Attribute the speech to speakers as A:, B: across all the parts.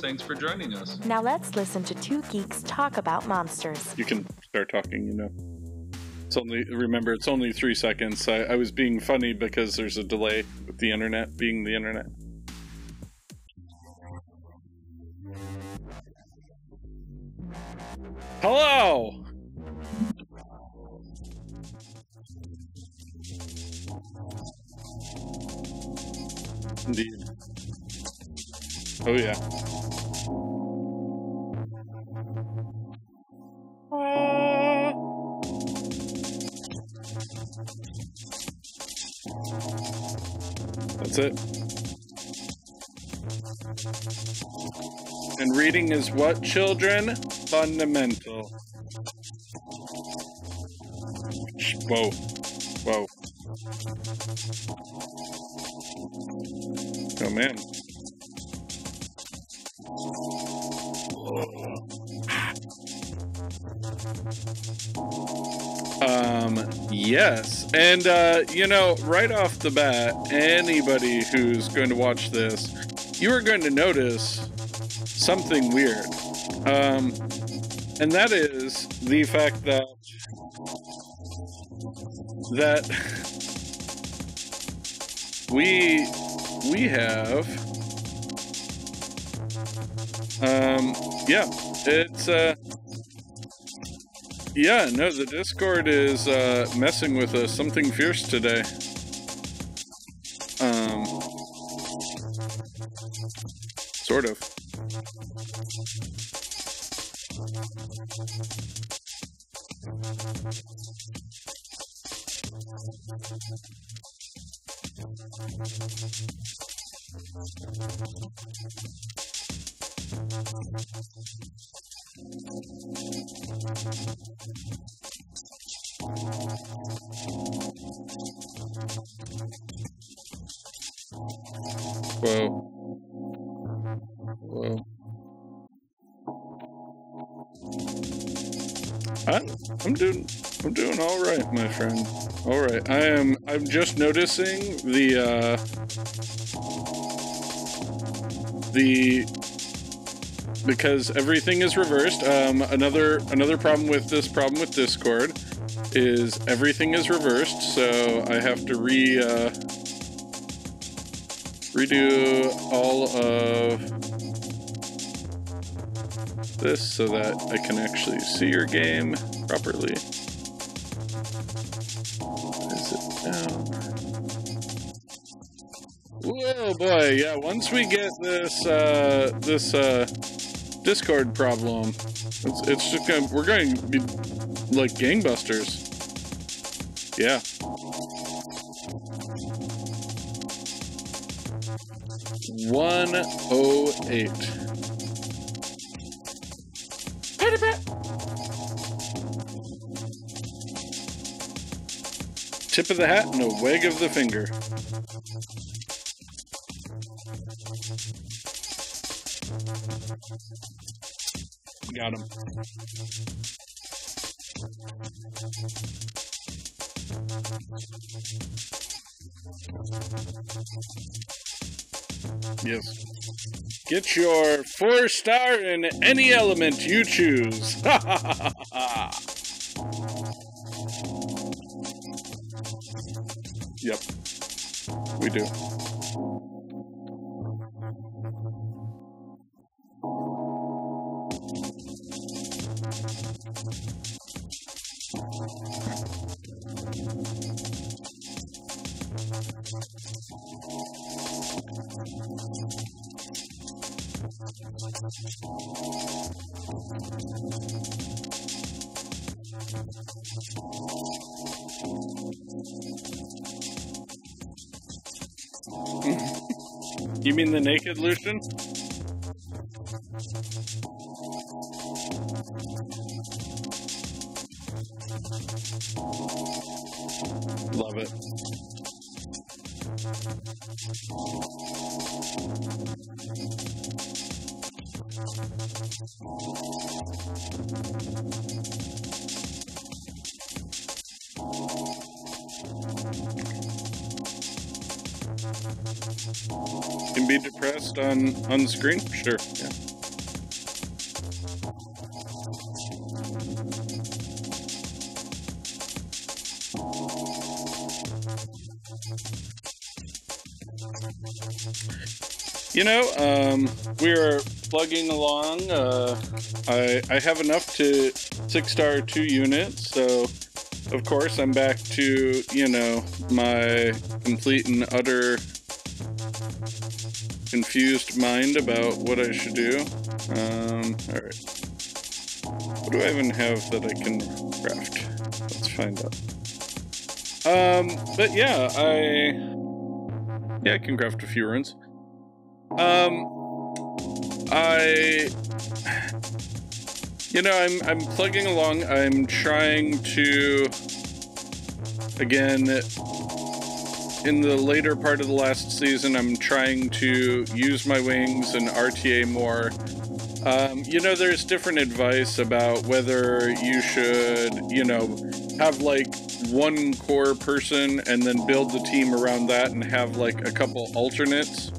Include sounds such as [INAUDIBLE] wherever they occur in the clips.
A: thanks for joining us.
B: Now let's listen to two geeks talk about monsters.
C: You can start talking, you know. It's only remember it's only three seconds. I, I was being funny because there's a delay with the internet being the internet. Hello. Indeed. Oh yeah. That's it. And reading is what, children? Fundamental. Whoa. Whoa. Oh man. Yes. And, uh, you know, right off the bat, anybody who's going to watch this, you are going to notice something weird. Um, and that is the fact that, that [LAUGHS] we, we have, um, yeah, it's, uh, yeah, no, the Discord is uh, messing with us something fierce today. Um, sort of. Just noticing the uh the because everything is reversed. Um another another problem with this problem with Discord is everything is reversed, so I have to re uh redo all of this so that I can actually see your game properly. Is it? Whoa, boy! Yeah, once we get this uh, this uh, Discord problem, it's, it's just gonna we're going to be like gangbusters. Yeah. One oh eight. Tip of the hat and a wag of the finger. Got him. Yes. Get your four star in any element you choose. [LAUGHS] do. You mean the naked Lushen? Love it. Depressed on on screen? Sure. Yeah. You know, um, we are plugging along. Uh, I I have enough to six star two units, so of course I'm back to you know my complete and utter confused mind about what I should do. Um, all right. What do I even have that I can craft? Let's find out. Um, but yeah, I yeah I can craft a few runes. Um, I, you know, I'm I'm plugging along. I'm trying to, again, in the later part of the last season, I'm trying to use my wings and RTA more. Um, you know, there's different advice about whether you should, you know, have like one core person and then build the team around that and have like a couple alternates.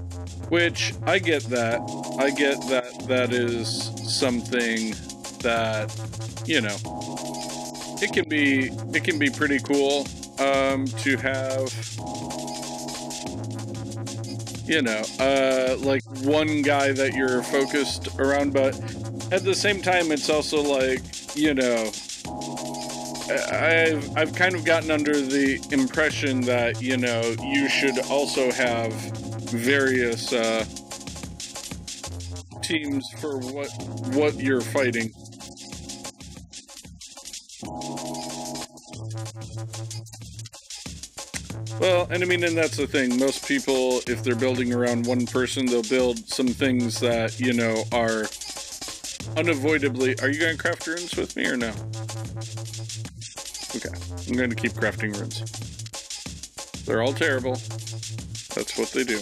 C: Which I get that. I get that that is something that you know it can be it can be pretty cool um, to have you know uh, like one guy that you're focused around, but at the same time it's also like you know I've I've kind of gotten under the impression that you know you should also have various uh, teams for what what you're fighting. Well, and I mean, and that's the thing. Most people, if they're building around one person, they'll build some things that, you know, are unavoidably... Are you going to craft runes with me or no? Okay, I'm going to keep crafting runes. They're all terrible. That's what they do.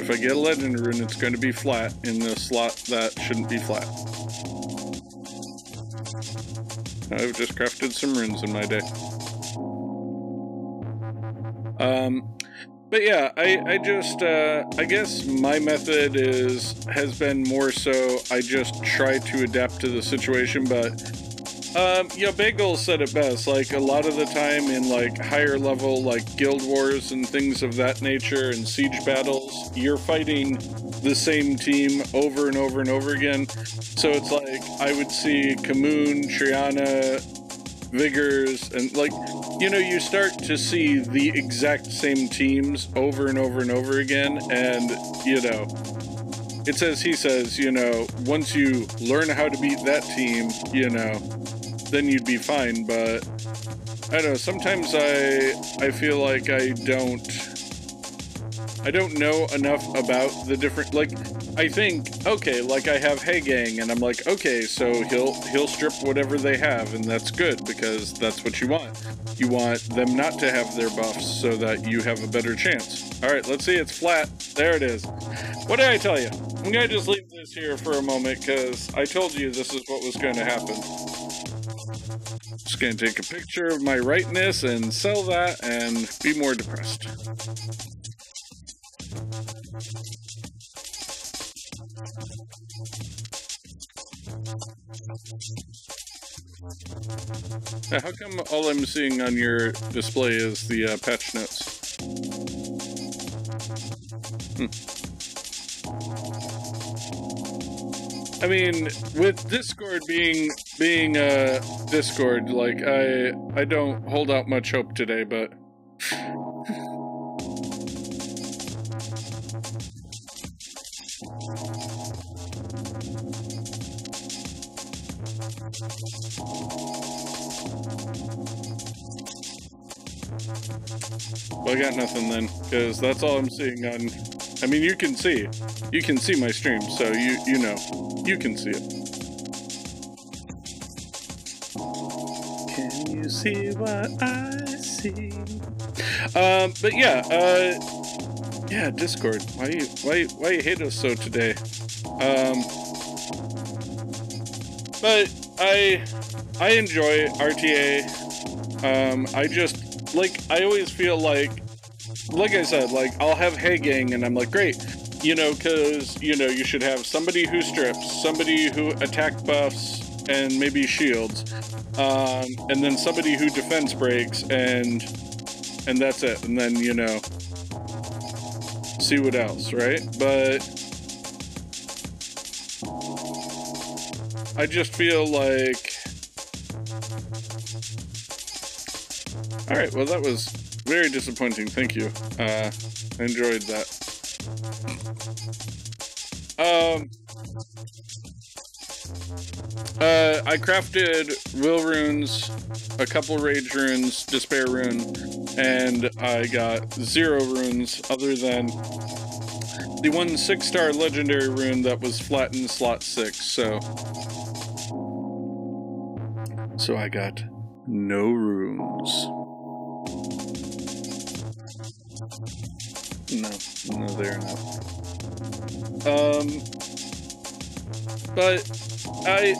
C: If I get a legend rune, it's going to be flat in the slot that shouldn't be flat. I've just crafted some runes in my day. Um, but yeah, I, I just, uh, I guess my method is, has been more so, I just try to adapt to the situation, but um, yeah, Bagel said it best. Like a lot of the time in like higher level, like guild wars and things of that nature, and siege battles, you're fighting the same team over and over and over again. So it's like I would see Kamoon, Triana, Vigors, and like you know, you start to see the exact same teams over and over and over again, and you know. It says, he says, you know, once you learn how to beat that team, you know, then you'd be fine. But I don't know. Sometimes I I feel like I don't I don't know enough about the different like I think okay like I have Hey Gang and I'm like okay so he'll he'll strip whatever they have and that's good because that's what you want. You want them not to have their buffs so that you have a better chance. All right, let's see. It's flat. There it is. What did I tell you? I'm gonna just leave this here for a moment because I told you this is what was going to happen. Just gonna take a picture of my rightness and sell that and be more depressed. Now, how come all I'm seeing on your display is the uh, patch notes? Hmm. I mean, with Discord being being uh Discord, like I I don't hold out much hope today, but Well, I got nothing then, because that's all I'm seeing on I mean, you can see, you can see my stream, so you you know, you can see it. Can you see what I see? Um, but yeah, uh, yeah, Discord. Why you why why you hate us so today? Um, but I I enjoy RTA. Um, I just like I always feel like like I said, like I'll have Hey Gang, and I'm like, great, you know, because you know you should have somebody who strips, somebody who attack buffs, and maybe shields, um, and then somebody who defense breaks, and and that's it, and then you know, see what else, right? But I just feel like. All right, well that was very disappointing. Thank you. Uh, enjoyed that. Um, uh, I crafted will runes, a couple rage runes, despair rune, and I got zero runes other than the one six star legendary rune that was flattened slot six. So, so I got no runes. No, no, they're not. Um, but I,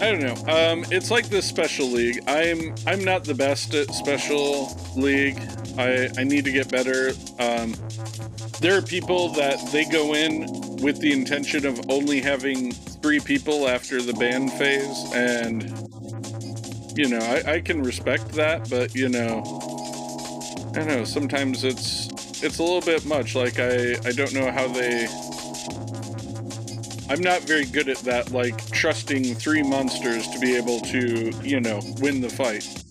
C: I don't know. Um, it's like this special league. I'm, I'm not the best at special league. I, I need to get better. Um, there are people that they go in with the intention of only having three people after the ban phase, and you know, I, I can respect that, but you know, I don't know. Sometimes it's it's a little bit much. Like I I don't know how they. I'm not very good at that. Like trusting three monsters to be able to you know win the fight.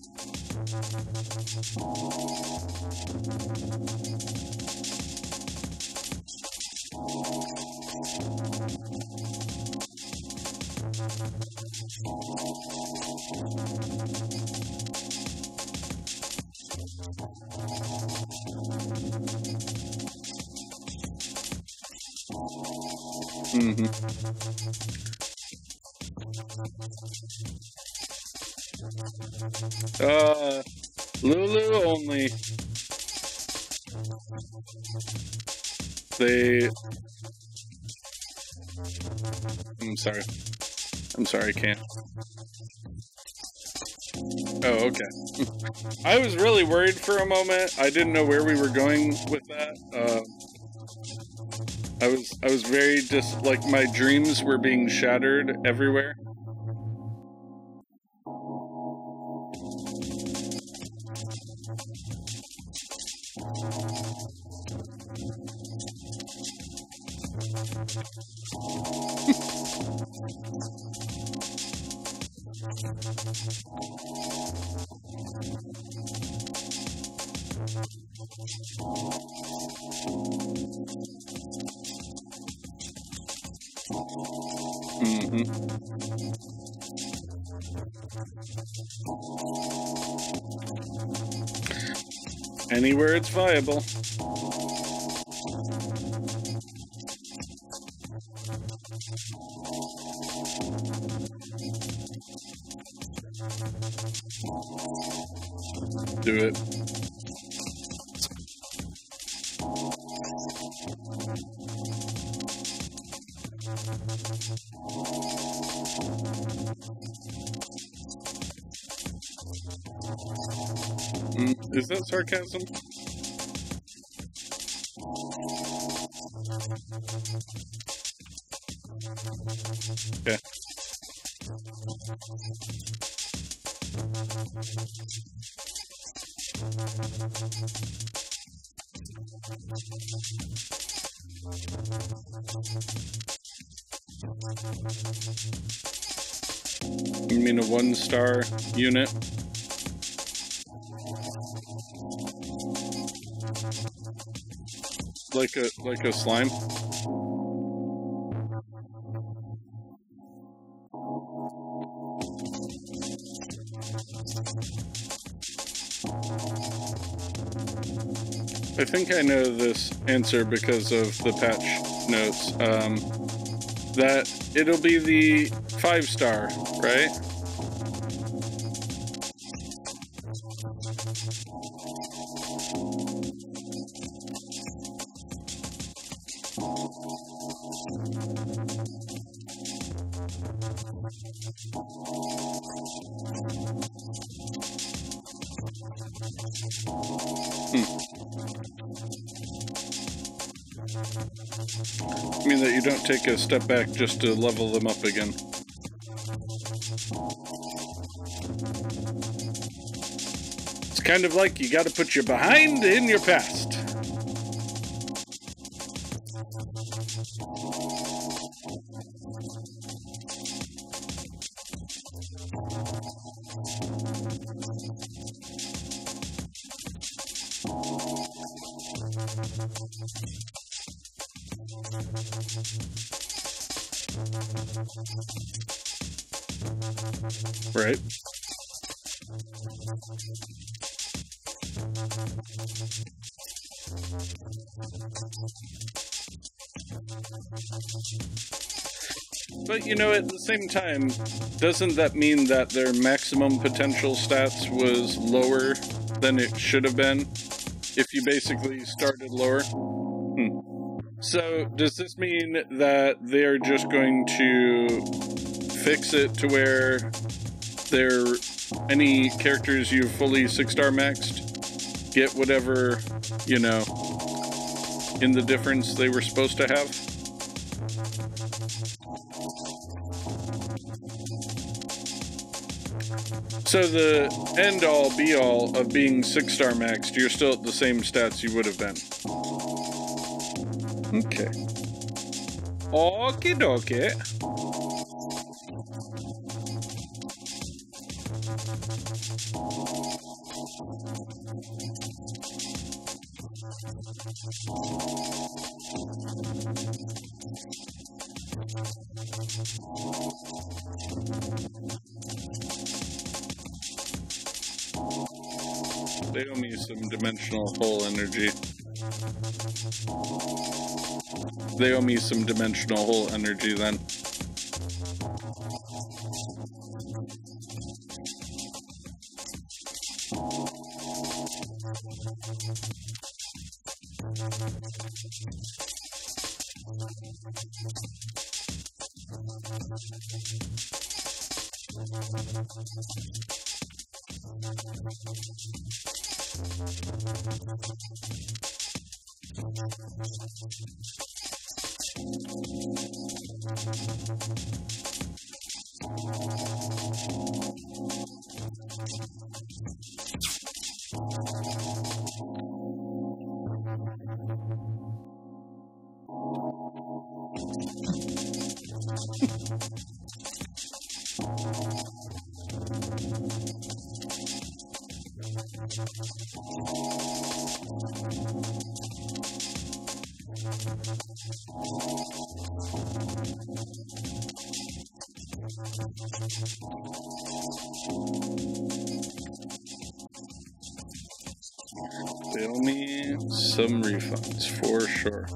C: Sorry. I'm sorry, I can't. Oh, okay. [LAUGHS] I was really worried for a moment. I didn't know where we were going with that. Um, I was I was very just like my dreams were being shattered everywhere. Hmm Anywhere it's viable. Sarcasm? Yeah. You mean a one star unit? Like a like a slime? I think I know this answer because of the patch notes. Um, that it'll be the five star, right? Take a step back just to level them up again. It's kind of like you gotta put your behind in your past. Same time, doesn't that mean that their maximum potential stats was lower than it should have been? If you basically started lower? Hmm. So, does this mean that they're just going to fix it to where there any characters you've fully six star maxed get whatever, you know, in the difference they were supposed to have? So the end all be all of being six star maxed, you're still at the same stats you would have been. Okay. Okie dokie. Dimensional hole energy. They owe me some dimensional hole energy then. They owe me some refunds for sure.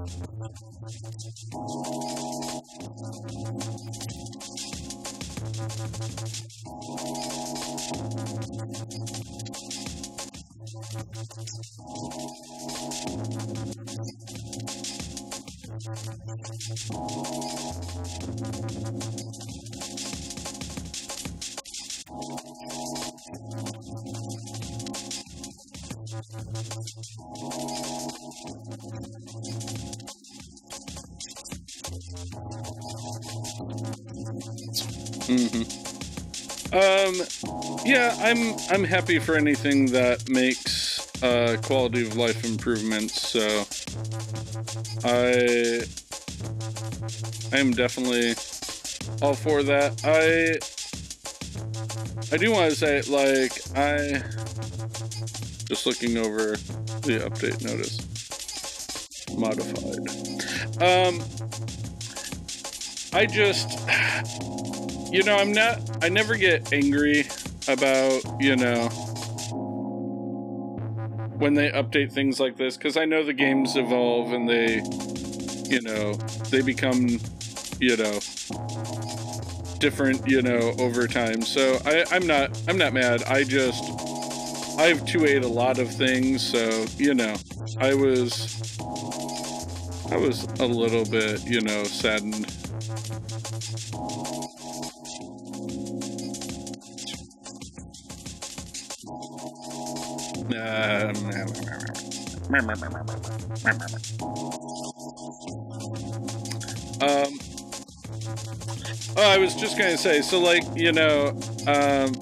C: I'm I'm happy for anything that makes uh, quality of life improvements. So I I am definitely all for that. I I do want to say like I just looking over the update notice modified. Um, I just [SIGHS] you know, I'm not, I never get angry about, you know, when they update things like this because I know the games evolve and they, you know, they become, you know, different, you know, over time. So I, I'm not, I'm not mad. I just, I've 2 a lot of things, so you know, I was, I was a little bit, you know, saddened. Um, um, oh, I was just gonna say, so like, you know, um,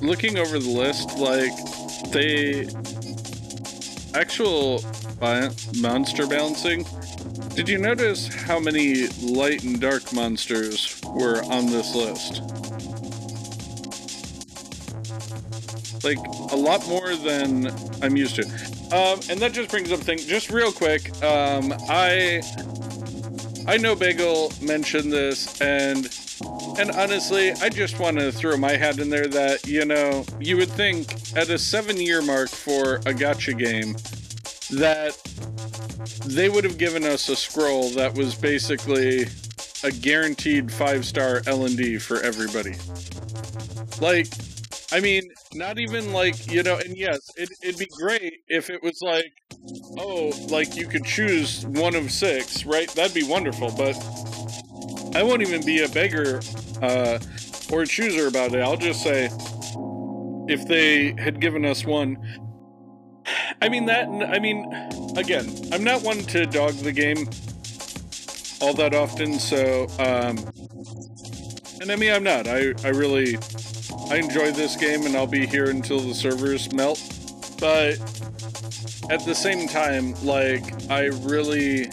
C: looking over the list, like, they actual monster balancing. Did you notice how many light and dark monsters were on this list? Like, a lot more than I'm used to. Um, and that just brings up thing. Just real quick, um, I I know Bagel mentioned this, and and honestly, I just want to throw my hat in there that you know you would think at a seven-year mark for a gacha game that they would have given us a scroll that was basically a guaranteed five-star L and D for everybody. Like, I mean, not even like, you know, and yes, it, it'd be great if it was like, oh, like you could choose one of six, right? That'd be wonderful, but I won't even be a beggar uh, or a chooser about it. I'll just say, if they had given us one, I mean, that, I mean, again, I'm not one to dog the game all that often, so, um, and I mean, I'm not. I, I really I enjoy this game and I'll be here until the servers melt. But at the same time, like, I really,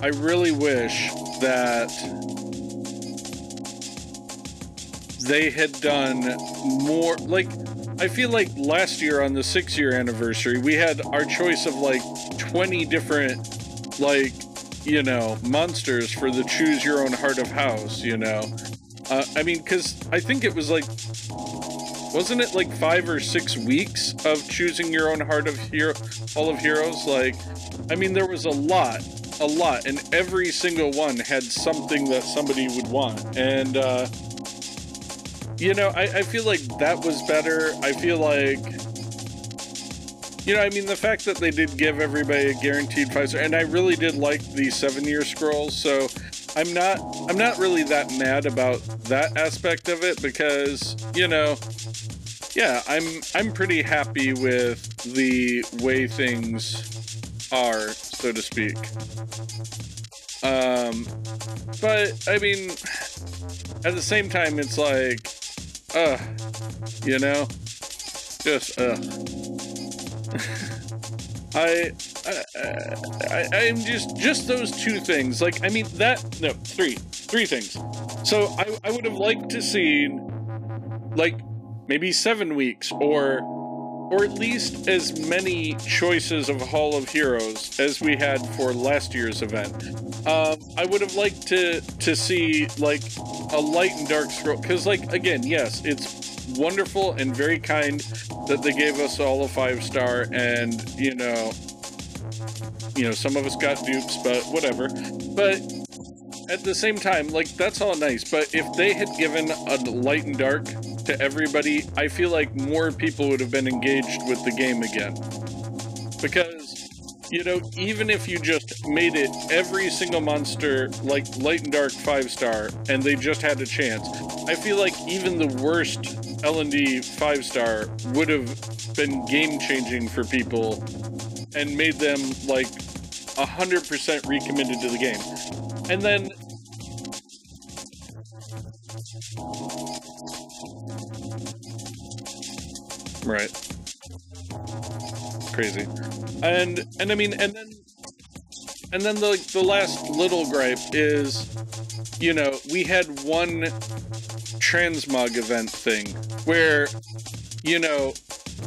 C: I really wish that they had done more, like, I feel like last year on the six year anniversary, we had our choice of like 20 different, like, you know, monsters for the choose your own heart of house, you know. Uh, I mean, because I think it was like, wasn't it like five or six weeks of choosing your own heart of hero, all of Heroes? Like, I mean, there was a lot, a lot, and every single one had something that somebody would want. And, uh, you know, I, I feel like that was better. I feel like, you know, I mean, the fact that they did give everybody a guaranteed star, and I really did like the seven year scrolls, so I'm not I'm not really that mad about that aspect of it because, you know, yeah, I'm I'm pretty happy with the way things are, so to speak. Um but I mean at the same time it's like uh you know just uh [LAUGHS] I I, I, am just just those two things. Like, I mean, that no three three things. So I, I would have liked to see like maybe seven weeks or or at least as many choices of Hall of Heroes as we had for last year's event. Um, I would have liked to to see like a light and dark scroll because, like, again, yes, it's wonderful and very kind that they gave us all a five star, and you know, you know, some of us got dupes, but whatever. But at the same time, like that's all nice. But if they had given a light and dark to everybody, I feel like more people would have been engaged with the game again. Because, you know, even if you just made it every single monster like light and dark five star and they just had a chance, I feel like even the worst L&D five star would have been game changing for people and made them like 100% recommitted to the game. And then Right. Crazy. And and I mean and then and then the the last little gripe is you know, we had one transmog event thing where you know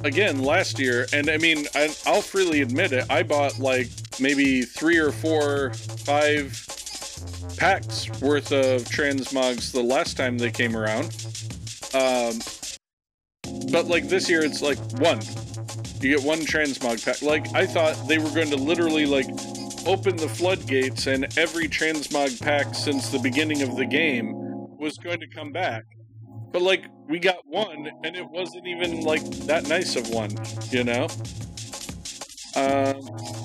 C: again last year, and I mean, I, I'll freely admit it, I bought like maybe three or four, five packs worth of transmogs the last time they came around. Um, but like this year, it's like one, You get one transmog pack. Like, I thought they were going to literally, like, open the floodgates and every transmog pack since the beginning of the game was going to come back. But, like, we got one, and it wasn't even, like, that nice of one, you know? Um,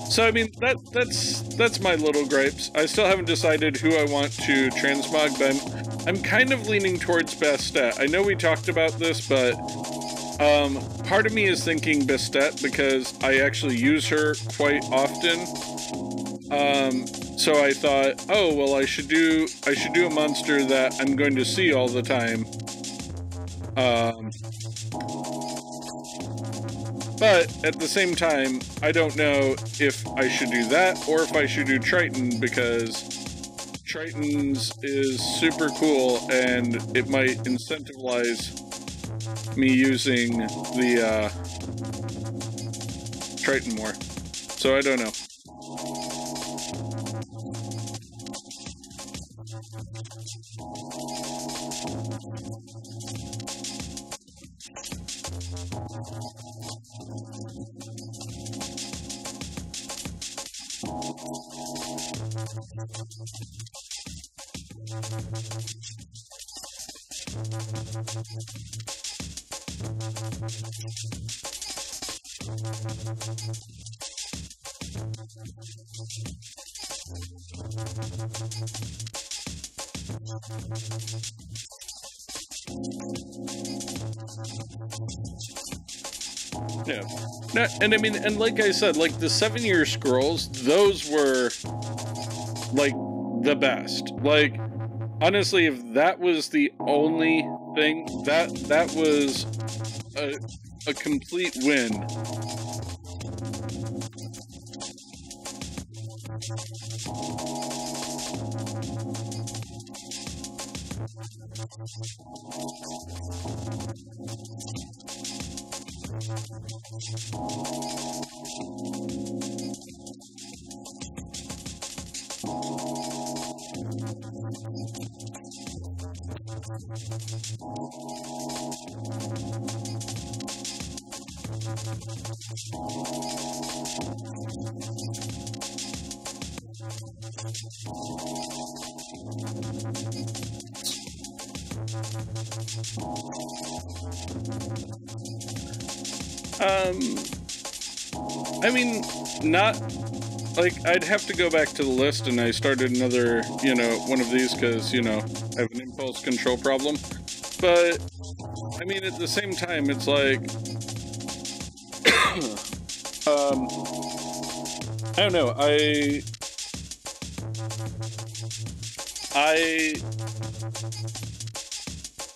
C: so I mean that that's that's my little gripes. I still haven't decided who I want to transmog, but I'm, I'm kind of leaning towards Bastet. I know we talked about this, but um, part of me is thinking Bastet because I actually use her quite often. Um, so I thought, oh well, I should do I should do a monster that I'm going to see all the time. Um, but at the same time, I don't know if I should do that or if I should do Triton because Triton's is super cool and it might incentivize me using the uh, Triton more. So I don't know. Yeah. No, and I mean, and like I said, like the seven year scrolls, those were like the best. Like, honestly, if that was the only thing, that that was a, a complete win. Not like I'd have to go back to the list, and I started another, you know, one of these because you know I have an impulse control problem. But I mean, at the same time, it's like, [COUGHS] um, I don't know. I I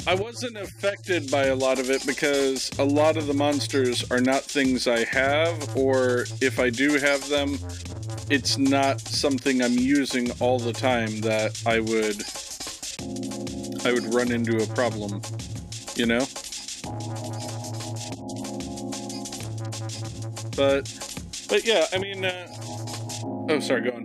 C: I wasn't affected by a lot of it because a lot of the monsters are not things I have, or if I do have them, it's not something I'm using all the time that I would I would run into a problem, you know? But but yeah, I mean uh, Oh, sorry, go on.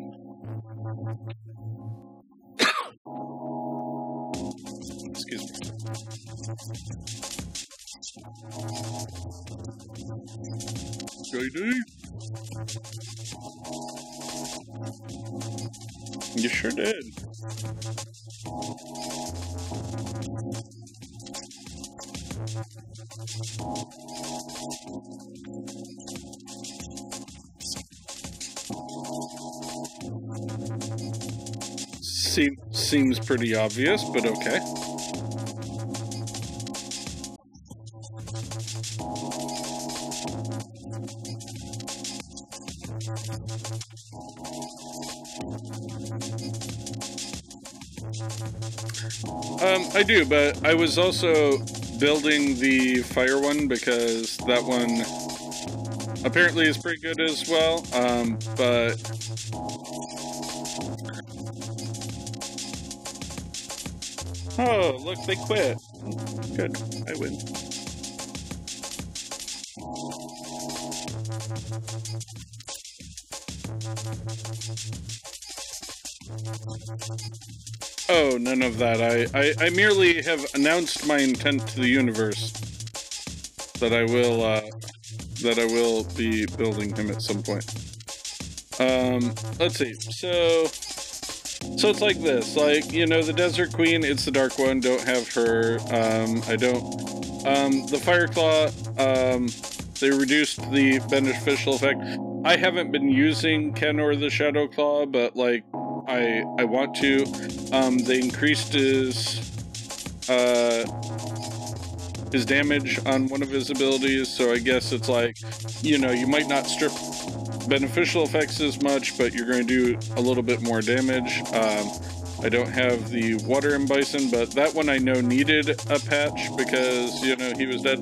C: You sure did. Seem, seems pretty obvious, but okay. Do, but I was also building the fire one because that one apparently is pretty good as well. Um, but oh, look, they quit. Good, I win. Oh, none of that. I, I, I merely have announced my intent to the universe that I will uh, that I will be building him at some point. Um, let's see. So, so it's like this. Like you know, the Desert Queen. It's the Dark One. Don't have her. Um, I don't. Um, the Fire Claw. Um, they reduced the beneficial effect. I haven't been using Ken or the Shadow Claw, but like I I want to. Um, they increased his uh his damage on one of his abilities, so I guess it's like, you know, you might not strip beneficial effects as much, but you're going to do a little bit more damage. Um, I don't have the water in Bison, but that one I know needed a patch because, you know, he was dead.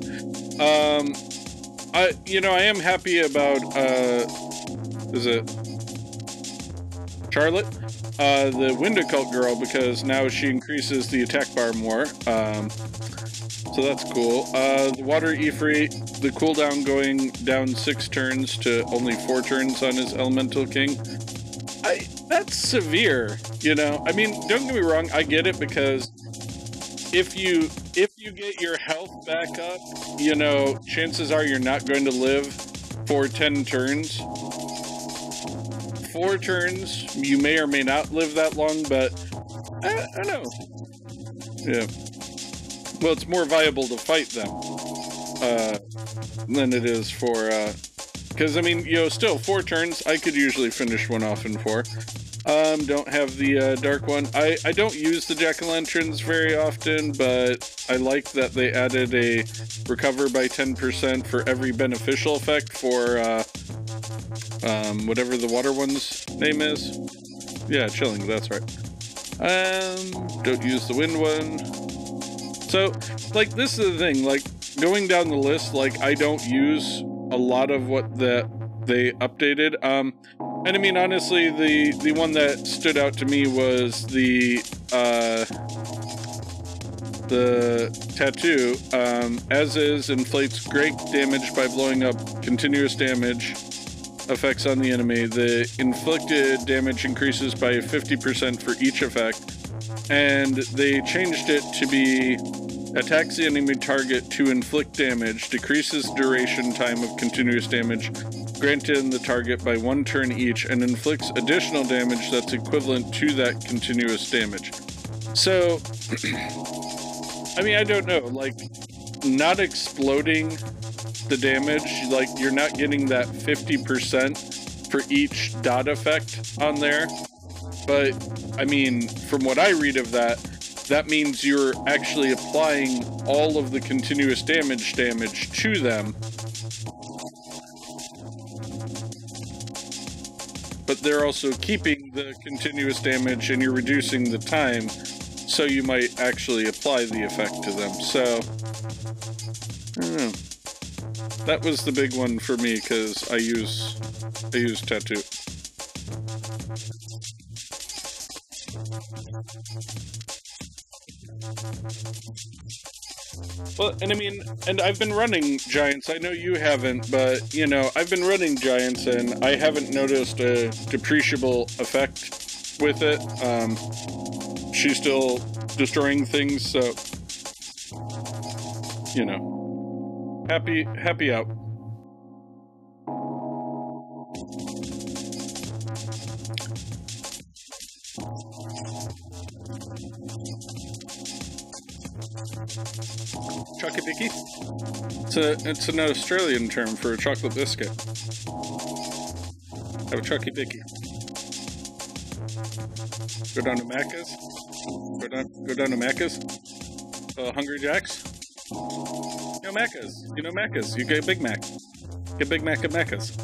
C: Um, I, you know, I am happy about, uh, is it Charlotte? Uh, the Wind Occult girl because now she increases the attack bar more. Um, so that's cool. Uh, the Water Ifrit, the cooldown going down six turns to only four turns on his Elemental King. I that's severe, you know. I mean, don't get me wrong, I get it because if you if you get your health back up, you know, chances are you're not going to live for 10 turns. Four turns, you may or may not live that long, but I, I don't know. Yeah. Well, it's more viable to fight them uh, than it is for. Because, I mean, you know, still, four turns, I could usually finish one off in four. Um, don't have the uh, dark one. I, I don't use the jack-o'-lanterns very often, but I like that they added a recover by 10% for every beneficial effect for uh, um, whatever the water one's name is. Yeah, chilling, that's right. Um, don't use the wind one. So, like, this is the thing, like, going down the list, like, I don't use a lot of what that they updated. Um, and I mean, honestly, the, the one that stood out to me was the, uh, the tattoo, um, as is, inflates great damage by blowing up continuous damage effects on the enemy. The inflicted damage increases by 50% for each effect. And they changed it to be attacks the enemy target to inflict damage, decreases duration time of continuous damage granted in the target by one turn each, and inflicts additional damage that's equivalent to that continuous damage. So, [CLEARS THROAT] I mean, I don't know, like, not exploding the damage, like, you're not getting that 50% for each dot effect on there. But, I mean, from what I read of that, that means you're actually applying all of the continuous damage damage to them. But they're also keeping the continuous damage and you're reducing the time, so you might actually apply the effect to them. So, I don't know. That was the big one for me because I use I use tattoo. Well, and I mean, and I've been running Giants. I know you haven't, but, you know, I've been running Giants and I haven't noticed a depreciable effect with it. Um, she's still destroying things, so, you know, happy, happy out. Chocolate Bicky? It's, a, it's an Australian term for a chocolate biscuit. Have a Chucky Bicky. Go down to Macca's. Go down, go down to Macca's. Uh, Hungry Jacks. You know Macca's. You know Macca's. You get Big Mac. Get Big Mac at Macca's.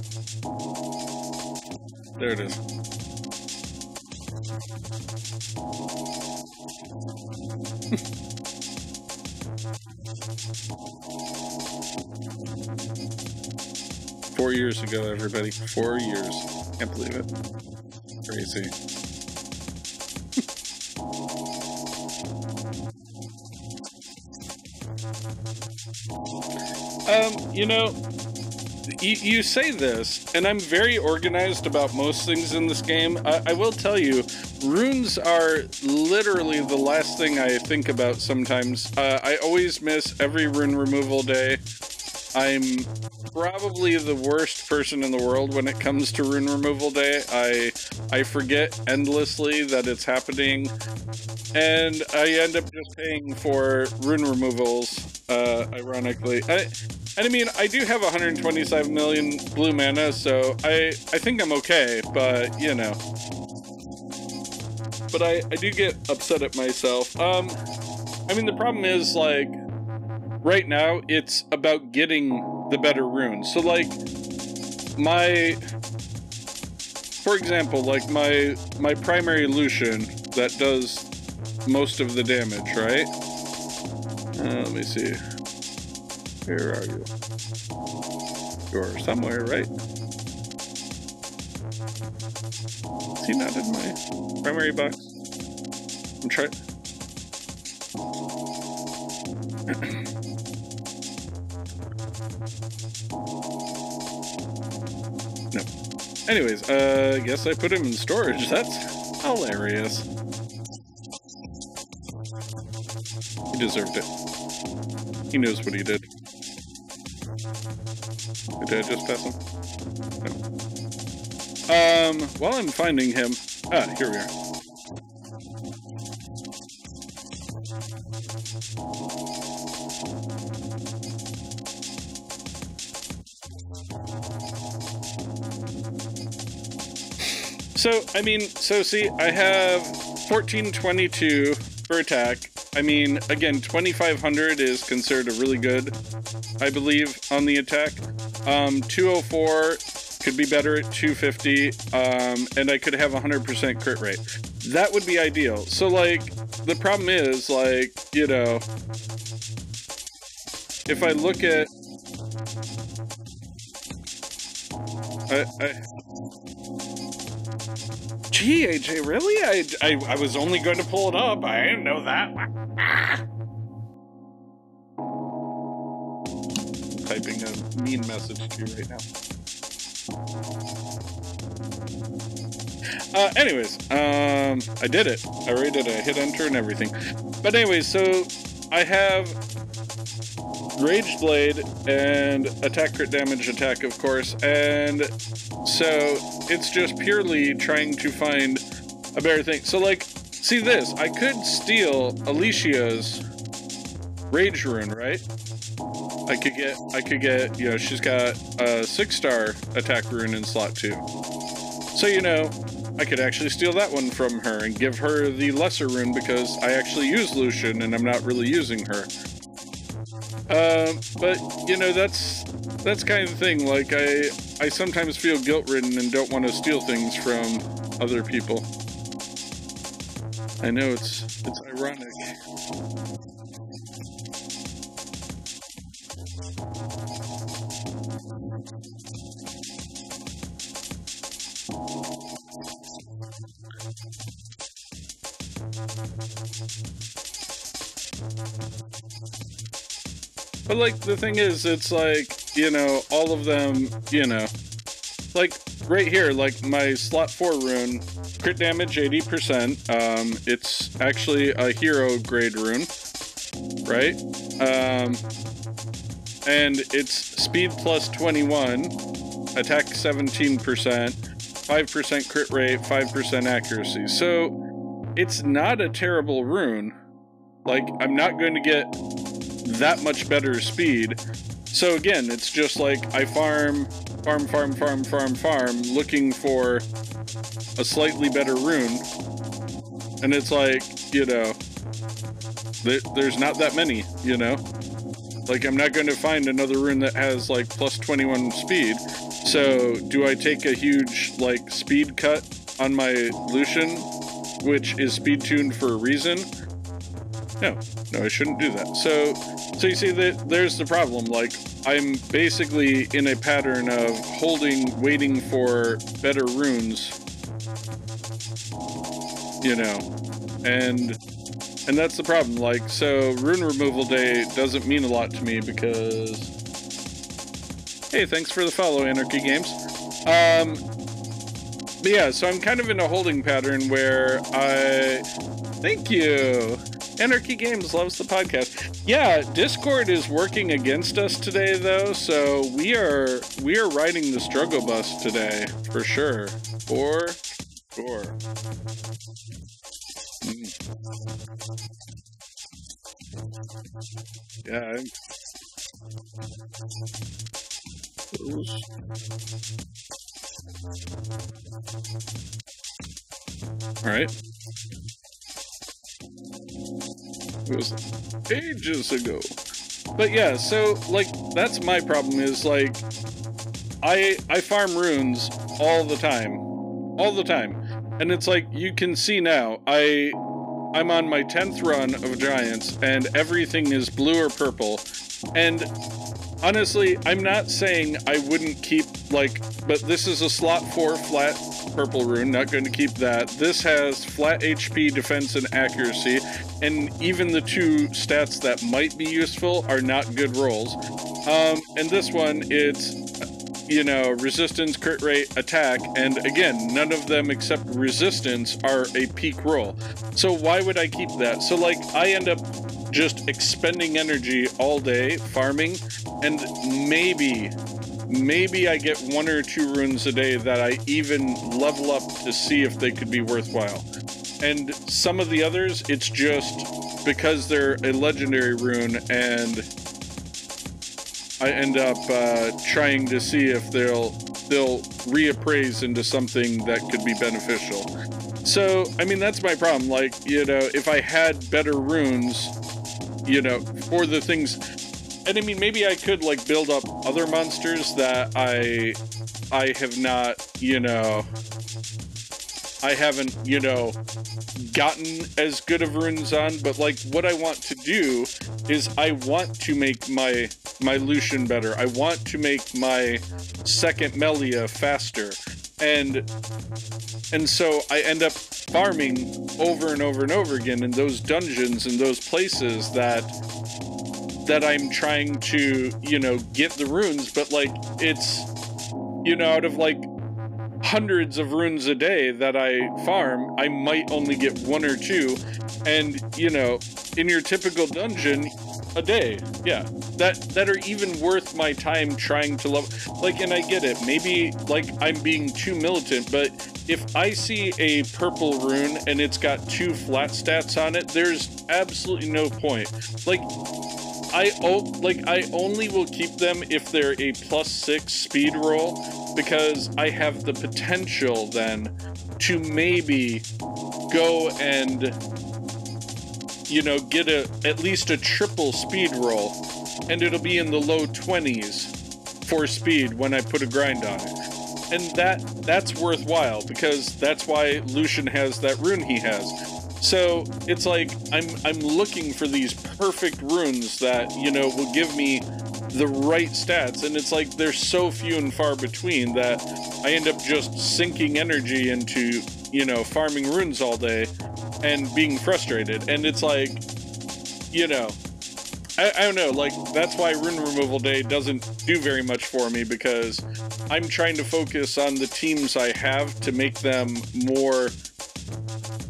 C: There it is. [LAUGHS] Four years ago, everybody. Four years. Can't believe it. Crazy. Um, you know, you, you say this, and I'm very organized about most things in this game. I, I will tell you, runes are literally the last thing I think about sometimes. Uh, I always miss every rune removal day. I'm probably the worst person in the world when it comes to rune removal day. I I forget endlessly that it's happening, and I end up just paying for rune removals. Uh, ironically, I, and I mean I do have 127 million blue mana, so I I think I'm okay. But you know, but I I do get upset at myself. Um, I mean the problem is like right now it's about getting the better runes. So like my for example, like my my primary Lushen that does most of the damage, right? Uh, let me see. Where are you? You're somewhere, right? Is he not in my primary box? I'm trying. [COUGHS] no. Anyways, uh, guess I put him in storage. That's hilarious. He deserved it. He knows what he did. Did I just pass him? No. Um, while I'm finding him... Ah, here we are. So, I mean, so see, I have 1422 for attack. I mean, again, 2500 is considered a really good, I believe, on the attack. Um, 204 could be better at 250, um, and I could have 100% crit rate. That would be ideal. So, like, the problem is, like, you know, if I look at. I, I, Gee, AJ, really? I, I, I was only going to pull it up. I didn't know that. Typing a mean message to you right now. Uh, anyways, um, I did it. I already did it. I hit enter and everything. But anyways, so I have Rage Blade and attack crit damage attack, of course, and so it's just purely trying to find a better thing. So, like, see this. I could steal Alicia's Rage Rune, right? I could get, I could get, you know, she's got a six-star attack rune in slot two. So, you know, I could actually steal that one from her and give her the lesser rune because I actually use Lushen and I'm not really using her. Uh, but you know that's that's kind of the thing. Like I I sometimes feel guilt ridden and don't want to steal things from other people. I know it's it's ironic. But like the thing is, it's like you know all of them. You know, like right here, like my slot four rune, crit damage eighty percent. Um, it's actually a hero grade rune, right? Um, and it's speed plus twenty one, attack seventeen percent, five percent crit rate, five percent accuracy. So it's not a terrible rune. Like I'm not going to get that much better speed. So again, it's just like I farm, farm, farm, farm, farm, farm, looking for a slightly better rune. And it's like, you know, th there's not that many, you know? Like, I'm not going to find another rune that has, like, plus 21 speed. So, do I take a huge, like, speed cut on my Lushen, which is speed tuned for a reason? No, no, I shouldn't do that. So, so you see that there's the problem. Like, I'm basically in a pattern of holding, waiting for better runes. You know, and and that's the problem. Like, so rune removal day doesn't mean a lot to me because. Hey, thanks for the follow, Anarchy Games. Um, but yeah, so I'm kind of in a holding pattern where I Thank you. Anarchy Games loves the podcast. Yeah, Discord is working against us today though, so we are we are riding the struggle bus today for sure. For sure. Mm. Yeah. I'm... All right. It was ages ago. But yeah, so like that's my problem is like I I farm runes all the time. All the time. And it's like you can see now, I I'm on my 10th run of giants and everything is blue or purple. And honestly, I'm not saying I wouldn't keep like but this is a slot 4 flat purple rune, not going to keep that. This has flat HP, defense, and accuracy, and even the two stats that might be useful are not good rolls. Um, and this one, it's, you know, resistance, crit rate, attack, and again, none of them except resistance are a peak roll. So why would I keep that? So, like, I end up just expending energy all day farming, and maybe maybe I get one or two runes a day that I even level up to see if they could be worthwhile. And some of the others, it's just because they're a legendary rune and I end up uh, trying to see if they'll they'll reappraise into something that could be beneficial. So, I mean, that's my problem. Like, you know, if I had better runes, you know, for the things and I mean, maybe I could like build up other monsters that I I have not, you know, I haven't, you know, gotten as good of runes on, but like what I want to do is I want to make my my Lushen better. I want to make my second Melia faster. And and so I end up farming over and over and over again in those dungeons and those places that that I'm trying to, you know, get the runes, but like it's you know, out of like hundreds of runes a day that I farm, I might only get one or two. And, you know, in your typical dungeon, a day. Yeah. That that are even worth my time trying to love like and I get it. Maybe like I'm being too militant, but if I see a purple rune and it's got two flat stats on it, there's absolutely no point. Like I like I only will keep them if they're a plus six speed roll because I have the potential then to maybe go and you know get a at least a triple speed roll and it'll be in the low 20s for speed when I put a grind on it. And that that's worthwhile because that's why Lushen has that rune he has so it's like I'm I'm looking for these perfect runes that you know will give me the right stats, and it's like they're so few and far between that I end up just sinking energy into you know farming runes all day and being frustrated. And it's like, you know, I, I, don't know, like, that's why Rune Removal Day doesn't do very much for me because I'm trying to focus on the teams I have to make them more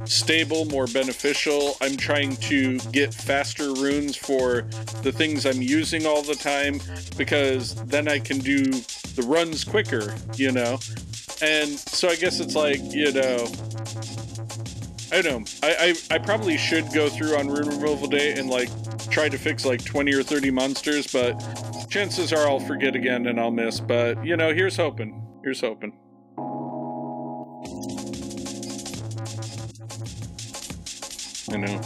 C: stable, more beneficial. I'm trying to get faster runes for the things I'm using all the time because then I can do the runs quicker, you know? And so I guess it's like, you know, I don't know. I, I, I probably should go through on Rune Removal Day and like try to fix like 20 or 30 monsters, but chances are I'll forget again and I'll miss. But, you know, here's hoping. Here's hoping. I know.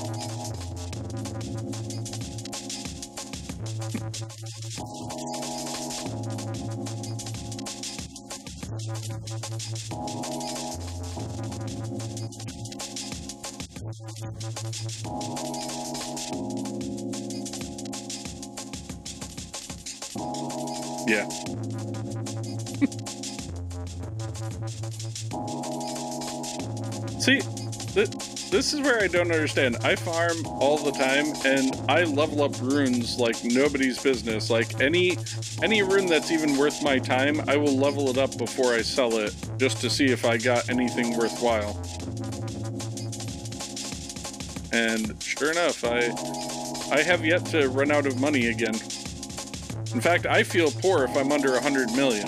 C: Yeah. [LAUGHS] See, this is where I don't understand. I farm all the time and I level up runes like nobody's business. Like any any rune that's even worth my time, I will level it up before I sell it just to see if I got anything worthwhile. and sure enough, I I have yet to run out of money again. In fact, I feel poor if I'm under a hundred million.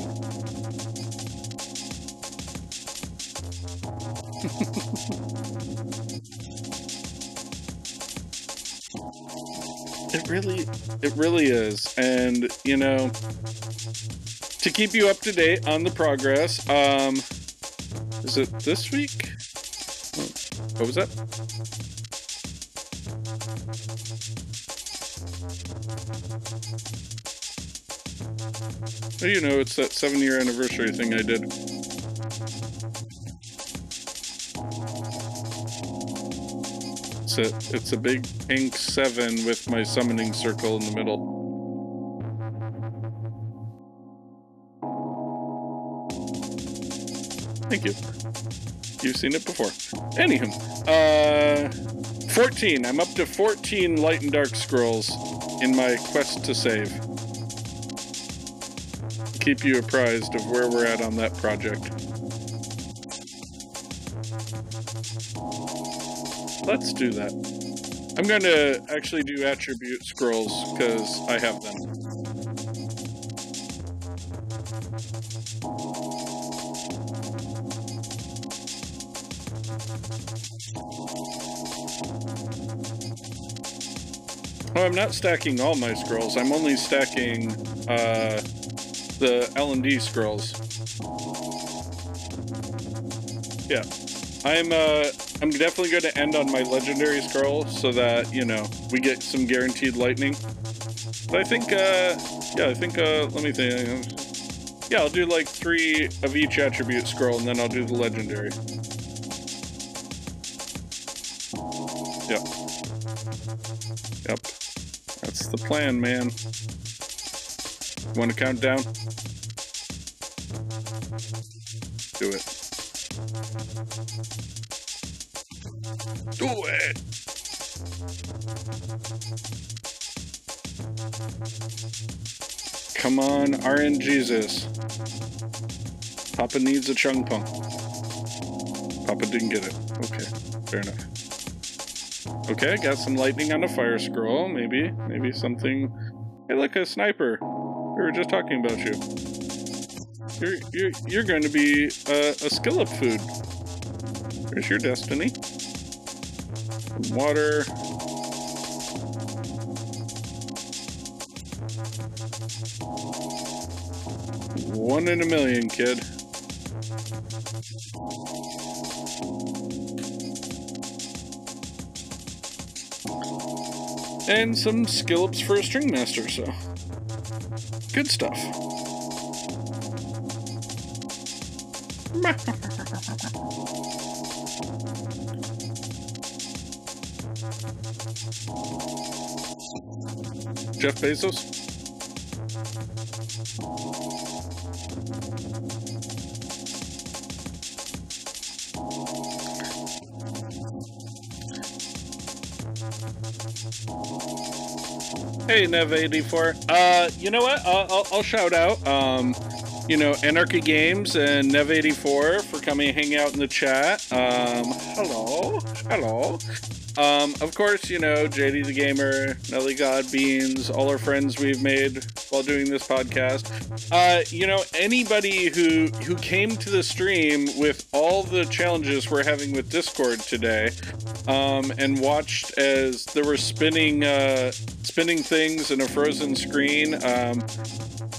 C: Really, it really is, and you know, to keep you up to date on the progress, um, is it this week? What was that? You know, it's that seven year anniversary thing I did. It's a, it's a big ink seven with my summoning circle in the middle. Thank you. You've seen it before. Anywho, uh, 14. I'm up to 14 light and dark scrolls in my quest to save. Keep you apprised of where we're at on that project. Let's do that. I'm going to actually do attribute scrolls because I have them. Oh, I'm not stacking all my scrolls. I'm only stacking uh, the L&D scrolls. Yeah. I'm uh I'm definitely going to end on my legendary scroll so that, you know, we get some guaranteed lightning. But I think uh yeah, I think uh let me think. Yeah, I'll do like 3 of each attribute scroll and then I'll do the legendary. Yep. Yep. That's the plan, man. Want to count down? On, RN Jesus. Papa needs a chung pong. Papa didn't get it. Okay, fair enough. Okay, got some lightning on a fire scroll. Maybe, maybe something. Hey, look, a sniper. We were just talking about you. You're you're you're going to be uh, a, a skill up food. There's your destiny. Water. One in a million, kid. And some skill ups for a string master, so good stuff. [LAUGHS] Jeff Bezos? Hey, Nev84. Uh, you know what? I'll, I'll, I'll shout out, um, you know, Anarchy Games and Nev84 for coming and hanging out in the chat. Um, hello. Hello. Um, of course, you know, JD the Gamer, Nelly God Beans, all our friends we've made while doing this podcast. Uh, you know, anybody who who came to the stream with all the challenges we're having with Discord today, um, and watched as there were spinning uh, spinning things in a frozen screen. Um,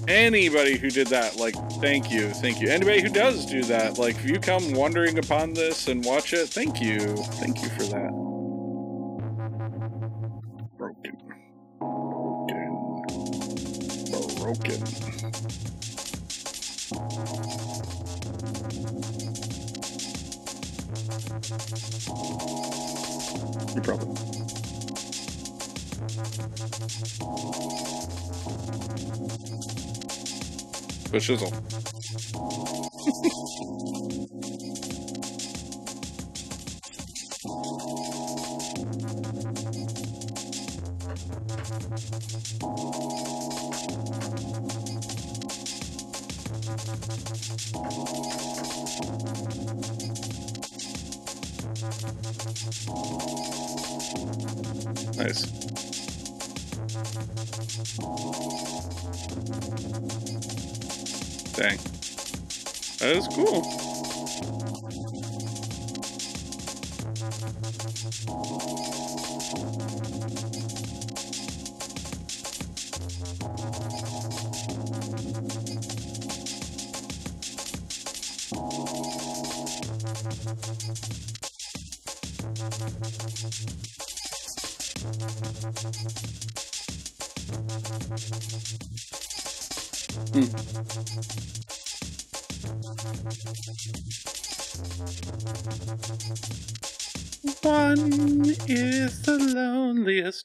C: anybody who did that, like, thank you, thank you. Anybody who does do that, like, if you come wandering upon this and watch it, thank you, thank you for that. Broken, broken. You probably. The shizzle. [LAUGHS] That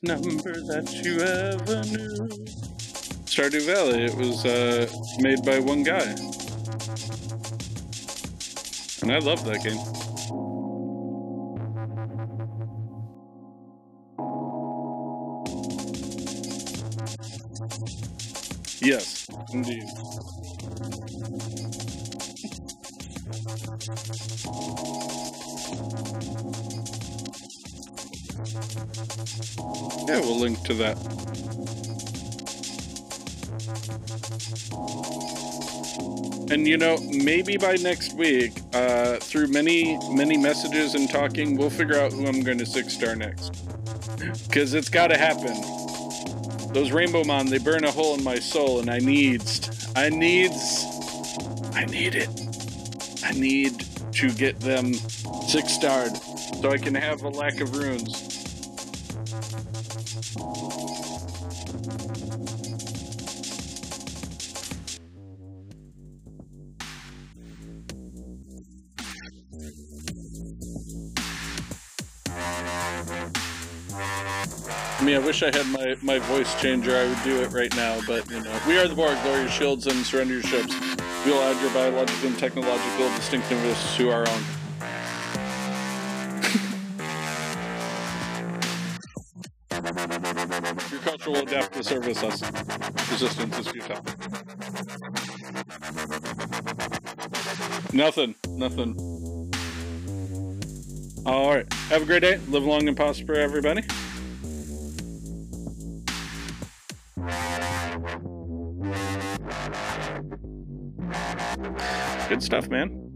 C: loneliest number that you ever knew. Stardew Valley, it was uh, made by one guy. And I love that game. Yeah, we'll link to that. And you know, maybe by next week, uh, through many, many messages and talking, we'll figure out who I'm going to six star next. Because it's got to happen. Those Rainbow Mon, they burn a hole in my soul, and I needs, I needs, I need it. I need to get them six starred so I can have a lack of runes. Wish I had my, my voice changer. I would do it right now, but you know, we are the Borg. Lower your shields and surrender your ships. We will add your biological and technological distinctiveness to our own. [LAUGHS] your culture will adapt to service us. Resistance is futile. Nothing. Nothing. All right. Have a great day. Live long and prosper, everybody. Stuff, man.